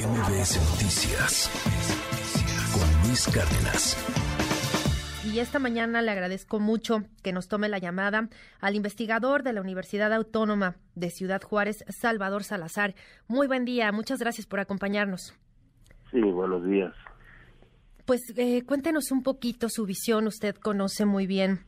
MBS Noticias con Luis Cárdenas. Y esta mañana le agradezco mucho que nos tome la llamada al investigador de la Universidad Autónoma de Ciudad Juárez, Salvador Salazar. Muy buen día, muchas gracias por acompañarnos. Sí, buenos días. Pues eh, cuéntenos un poquito su visión, usted conoce muy bien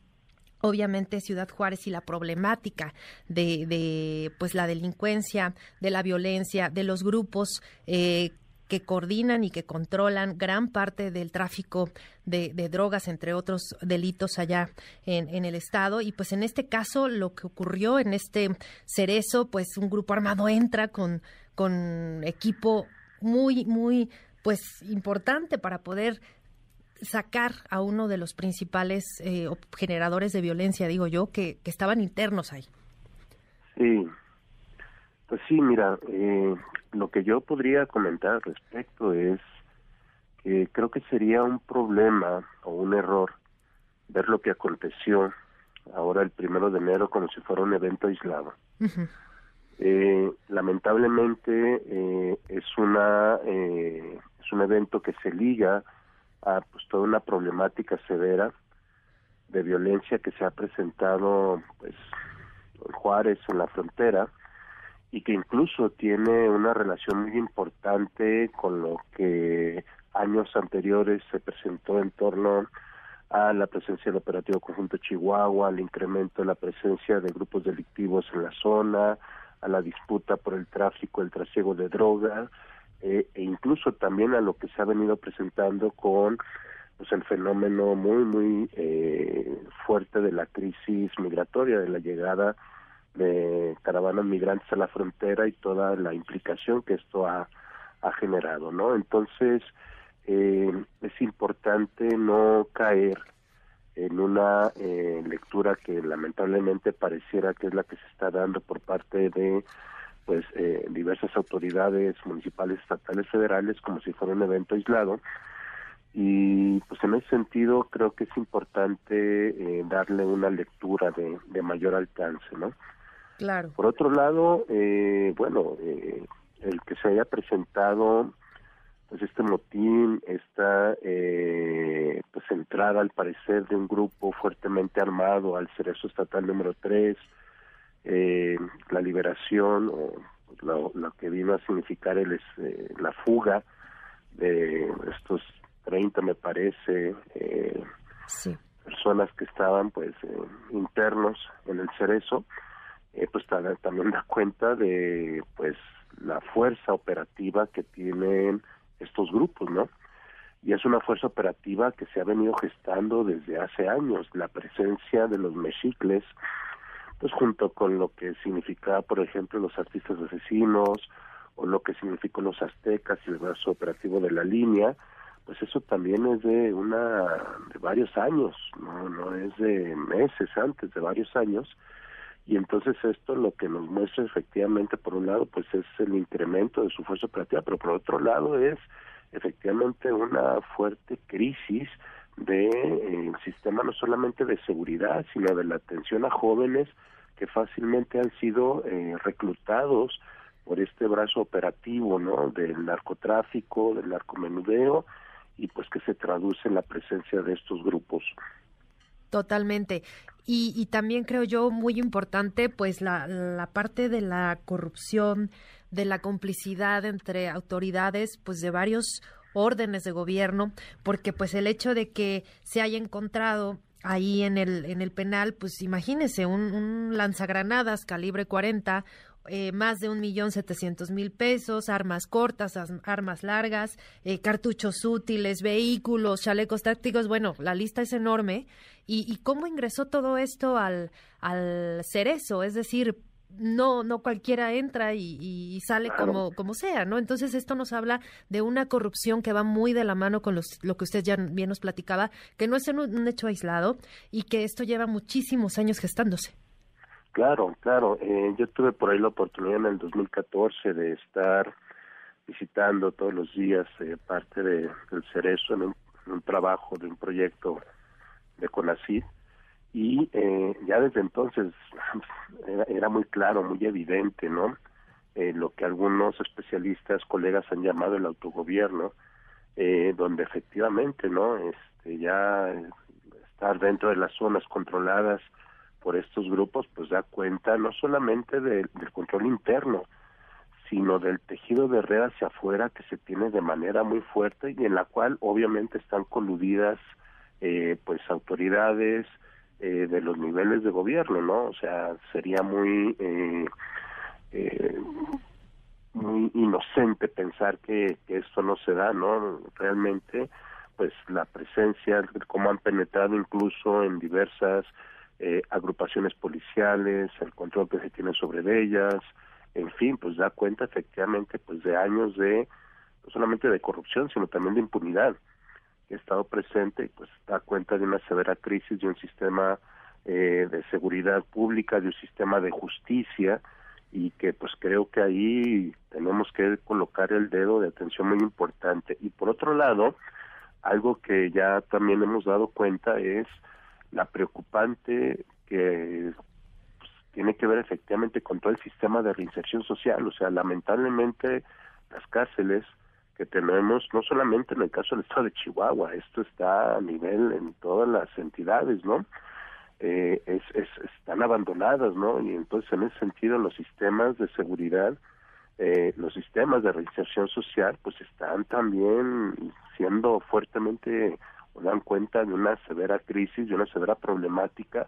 obviamente Ciudad Juárez y la problemática de, de, pues la delincuencia, de la violencia, de los grupos eh, que coordinan y que controlan gran parte del tráfico de, drogas, entre otros delitos allá en, en, el estado. Y pues en este caso, lo que ocurrió en este cerezo, pues un grupo armado entra con, con equipo muy, muy pues importante para poder sacar a uno de los principales eh, generadores de violencia, digo yo, que, que, estaban internos ahí. Sí, pues sí, mira, eh, lo que yo podría comentar al respecto es que creo que sería un problema o un error ver lo que aconteció ahora el primero de enero como si fuera un evento aislado. eh, lamentablemente eh, es una eh, es un evento que se liga a pues toda una problemática severa de violencia que se ha presentado pues en Juárez en la frontera y que incluso tiene una relación muy importante con lo que años anteriores se presentó en torno a la presencia del operativo conjunto Chihuahua, al incremento de la presencia de grupos delictivos en la zona, a la disputa por el tráfico, el trasiego de droga, eh, e incluso también a lo que se ha venido presentando con pues el fenómeno muy muy eh, fuerte de la crisis migratoria de la llegada de caravanas migrantes a la frontera y toda la implicación que esto ha, ha generado no entonces eh, es importante no caer en una eh, lectura que lamentablemente pareciera que es la que se está dando por parte de pues eh, diversas autoridades municipales, estatales, federales, como si fuera un evento aislado. Y pues en ese sentido creo que es importante eh, darle una lectura de, de, mayor alcance, ¿no? Claro. Por otro lado, eh, bueno, eh, el que se haya presentado pues este motín, esta eh, pues entrada al parecer de un grupo fuertemente armado al cerezo estatal número 3, eh, la liberación o lo, lo, que vino a significar el, eh, la fuga de estos 30 me parece eh, sí. personas que estaban pues eh, internos en el cerezo eh, pues también da cuenta de pues la fuerza operativa que tienen estos grupos no y es una fuerza operativa que se ha venido gestando desde hace años la presencia de los mexicles pues junto con lo que significaba, por ejemplo, los artistas asesinos o lo que significó los aztecas y el brazo operativo de la línea, pues eso también es de una de varios años, no no es de meses antes, de varios años. Y entonces esto lo que nos muestra efectivamente por un lado pues es el incremento de su fuerza operativa, pero por otro lado es efectivamente una fuerte crisis de eh, sistema no solamente de seguridad, sino de la atención a jóvenes que fácilmente han sido eh, reclutados por este brazo operativo, ¿no? Del narcotráfico, del narcomenudeo y pues que se traduce en la presencia de estos grupos. Totalmente. Y, y también creo yo muy importante pues la, la parte de la corrupción, de la complicidad entre autoridades pues de varios órdenes de gobierno, porque pues el hecho de que se haya encontrado ahí en el, en el penal, pues imagínese, un, un lanzagranadas calibre 40, eh, más de un millón setecientos mil pesos, armas cortas, armas largas, eh, cartuchos útiles, vehículos, chalecos tácticos, bueno, la lista es enorme. ¿Y, y cómo ingresó todo esto al, al cerezo? Es decir, no no cualquiera entra y, y sale Claro. como como sea, ¿no? Entonces esto nos habla de una corrupción que va muy de la mano con los, lo que usted ya bien nos platicaba, que no es un, un hecho aislado y que esto lleva muchísimos años gestándose. Claro, claro. Eh, yo tuve por ahí la oportunidad en el 2014 de estar visitando todos los días eh, parte de, del Cerezo en un, en un trabajo de un proyecto de CONACYT y eh, ya desde entonces era, muy claro, muy evidente, ¿no? eh, lo que algunos especialistas, colegas han llamado el autogobierno, eh, donde efectivamente, ¿no? Este, ya estar dentro de las zonas controladas por estos grupos, pues da cuenta no solamente del control interno, sino del tejido de red hacia afuera que se tiene de manera muy fuerte y en la cual obviamente están coludidas eh, pues autoridades eh, de los niveles de gobierno, ¿no? O sea, sería muy eh, eh, muy inocente pensar que, esto no se da, ¿no? Realmente, pues la presencia, cómo han penetrado incluso en diversas eh, agrupaciones policiales, el control que se tiene sobre ellas, en fin, pues da cuenta efectivamente pues de años de no solamente de corrupción, sino también de impunidad estado presente y pues da cuenta de una severa crisis de un sistema eh, de seguridad pública, de un sistema de justicia y que pues creo que ahí tenemos que colocar el dedo de atención muy importante. Y por otro lado, algo que ya también hemos dado cuenta es la preocupante que tiene que ver efectivamente con todo el sistema de reinserción social. O sea, lamentablemente las cárceles tenemos, no solamente en el caso del estado de Chihuahua, esto está a nivel en todas las entidades, ¿no? Eh, es, es, están abandonadas, ¿no? Y entonces en ese sentido los sistemas de seguridad, eh, los sistemas de reinserción social, pues están también siendo fuertemente, o dan cuenta de una severa crisis, de una severa problemática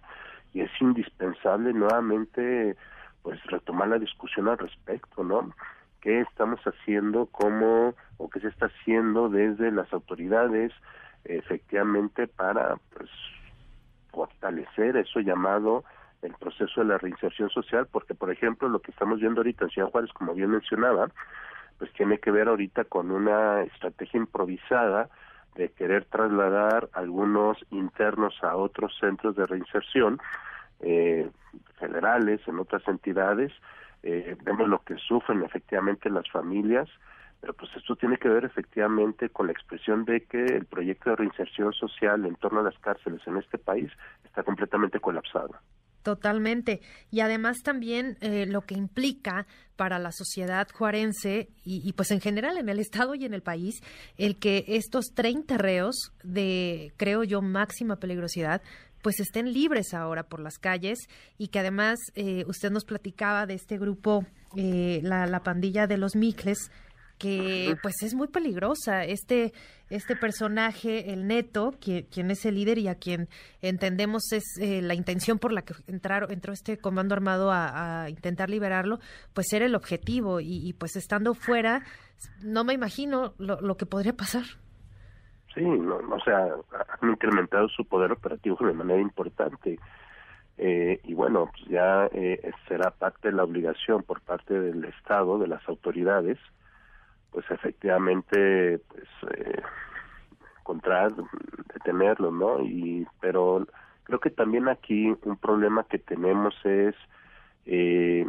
y es indispensable nuevamente pues retomar la discusión al respecto, ¿no? ¿Qué estamos haciendo, cómo o qué se está haciendo desde las autoridades efectivamente para pues fortalecer eso llamado el proceso de la reinserción social, porque por ejemplo lo que estamos viendo ahorita en Ciudad Juárez, como bien mencionaba, pues tiene que ver ahorita con una estrategia improvisada de querer trasladar algunos internos a otros centros de reinserción eh, federales, en otras entidades, eh, vemos lo que sufren efectivamente las familias, pero pues esto tiene que ver efectivamente con la expresión de que el proyecto de reinserción social en torno a las cárceles en este país está completamente colapsado. Totalmente. Y además también eh, lo que implica para la sociedad juarense y, pues en general en el Estado y en el país, el que estos 30 reos de, creo yo, máxima peligrosidad, pues estén libres ahora por las calles y que además eh, usted nos platicaba de este grupo, eh, la, la pandilla de los Micles, que pues es muy peligrosa. Este, este personaje, el neto, quien, es el líder y a quien entendemos es eh, la intención por la que entraron, entró este comando armado a, intentar liberarlo, pues era el objetivo y, pues estando fuera, no me imagino lo, que podría pasar. Sí, no, o sea, han incrementado su poder operativo de manera importante. Eh, y bueno, pues ya eh, será parte de la obligación por parte del Estado, de las autoridades, pues efectivamente pues eh, encontrar detenerlo no y pero creo que también aquí un problema que tenemos es eh,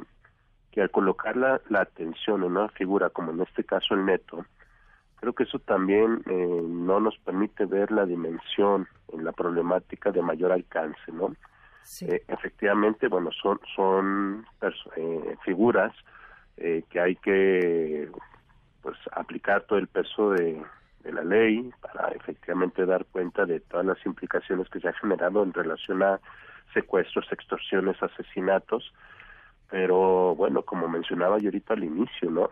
que al colocar la, atención en una figura como en este caso el neto creo que eso también eh, no nos permite ver la dimensión en la problemática de mayor alcance no eh, efectivamente bueno son son eh, figuras eh, que hay que pues aplicar todo el peso de, la ley para efectivamente dar cuenta de todas las implicaciones que se ha generado en relación a secuestros, extorsiones, asesinatos, pero bueno, como mencionaba yo ahorita al inicio, ¿no?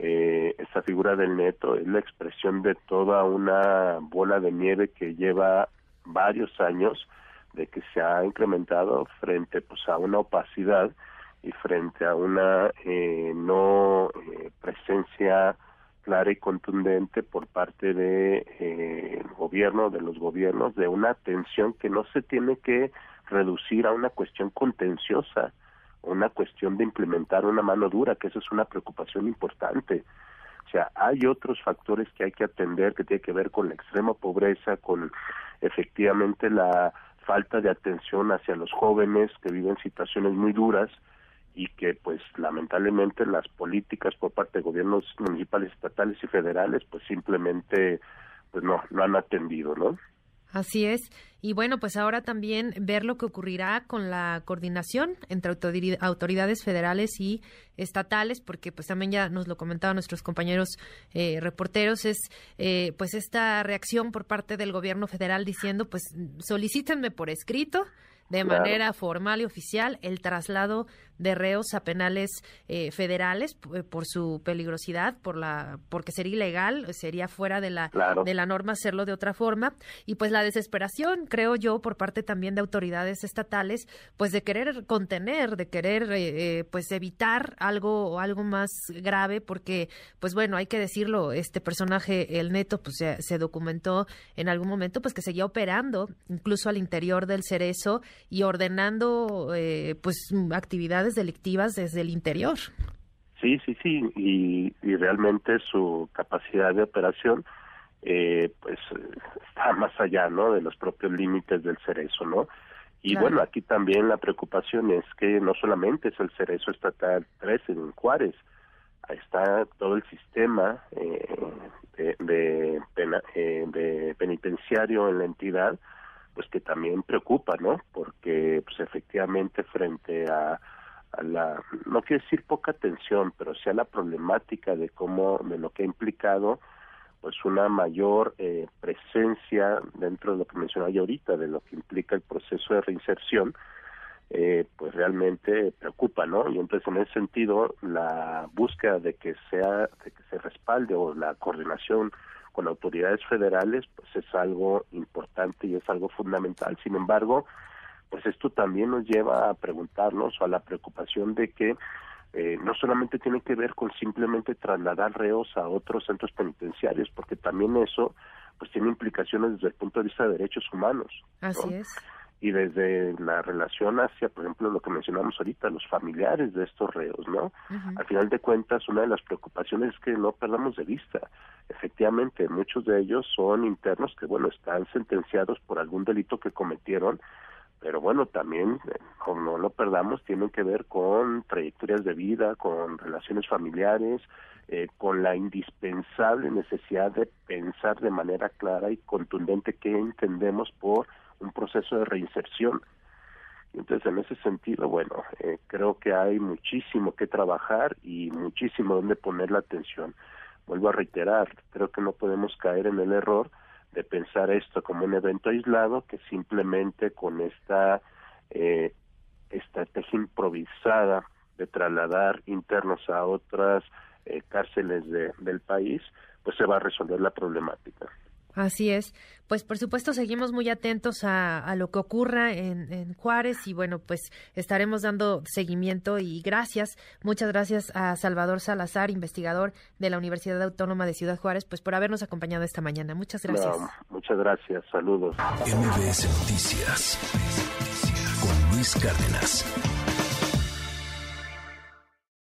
Eh, esta figura del neto es la expresión de toda una bola de nieve que lleva varios años de que se ha incrementado frente pues a una opacidad y frente a una eh, no eh, presencia clara y contundente por parte de eh, gobierno de los gobiernos de una atención que no se tiene que reducir a una cuestión contenciosa una cuestión de implementar una mano dura que eso es una preocupación importante o sea hay otros factores que hay que atender que tiene que ver con la extrema pobreza con efectivamente la falta de atención hacia los jóvenes que viven situaciones muy duras y que pues lamentablemente las políticas por parte de gobiernos municipales, estatales y federales pues simplemente pues no no han atendido, ¿no? Así es. Y bueno, pues ahora también ver lo que ocurrirá con la coordinación entre autoridades federales y estatales, porque pues también ya nos lo comentaban nuestros compañeros eh, reporteros, es eh, pues esta reacción por parte del gobierno federal diciendo pues solicítenme por escrito de manera formal y oficial el traslado de reos a penales eh, federales eh, por su peligrosidad, por la porque sería ilegal, sería fuera de la de la norma hacerlo de otra forma. Y pues la desesperación, creo yo, por parte también de autoridades estatales, pues de querer contener, de querer eh, pues evitar algo algo más grave, porque pues bueno hay que decirlo, este personaje el Neto pues se, se documentó en algún momento pues que seguía operando incluso al interior del Cerezo y ordenando pues actividades delictivas desde el interior. Sí, sí, sí, y, realmente su capacidad de operación eh, pues está más allá, ¿no? De los propios límites del cerezo, ¿no? Y bueno, aquí también la preocupación es que no solamente es el cerezo estatal 13 en Juárez, está todo el sistema eh, de, eh, de penitenciario en la entidad, pues que también preocupa, ¿no? Porque pues efectivamente frente a a la, no quiero decir poca atención, pero sí a la problemática de cómo, de lo que ha implicado pues una mayor eh, presencia dentro de lo que mencionaba yo ahorita, de lo que implica el proceso de reinserción, eh, pues realmente preocupa, ¿no? Y entonces en ese sentido la búsqueda de que sea, de que se respalde o la coordinación con autoridades federales, pues es algo importante y es algo fundamental. Sin embargo, pues esto también nos lleva a preguntarnos o a la preocupación de que eh, no solamente tiene que ver con simplemente trasladar reos a otros centros penitenciarios, porque también eso pues tiene implicaciones desde el punto de vista de derechos humanos. Así es. Y desde la relación hacia, por ejemplo, lo que mencionamos ahorita, los familiares de estos reos, ¿no? Al final de cuentas, una de las preocupaciones es que no perdamos de vista. Efectivamente, muchos de ellos son internos que, bueno, están sentenciados por algún delito que cometieron, pero bueno, también, eh, como no lo perdamos, tienen que ver con trayectorias de vida, con relaciones familiares, eh, con la indispensable necesidad de pensar de manera clara y contundente qué entendemos por un proceso de reinserción. Entonces, en ese sentido, bueno, eh, creo que hay muchísimo que trabajar y muchísimo donde poner la atención. Vuelvo a reiterar, creo que no podemos caer en el error de pensar esto como un evento aislado que simplemente con esta eh, estrategia improvisada de trasladar internos a otras eh, cárceles de, del país, pues se va a resolver la problemática. Así es. Pues por supuesto seguimos muy atentos a, lo que ocurra en, Juárez y bueno, pues estaremos dando seguimiento y gracias, muchas gracias a Salvador Salazar, investigador de la Universidad Autónoma de Ciudad Juárez, pues por habernos acompañado esta mañana. Muchas gracias. muchas gracias, saludos. MBS Noticias con Luis Cárdenas.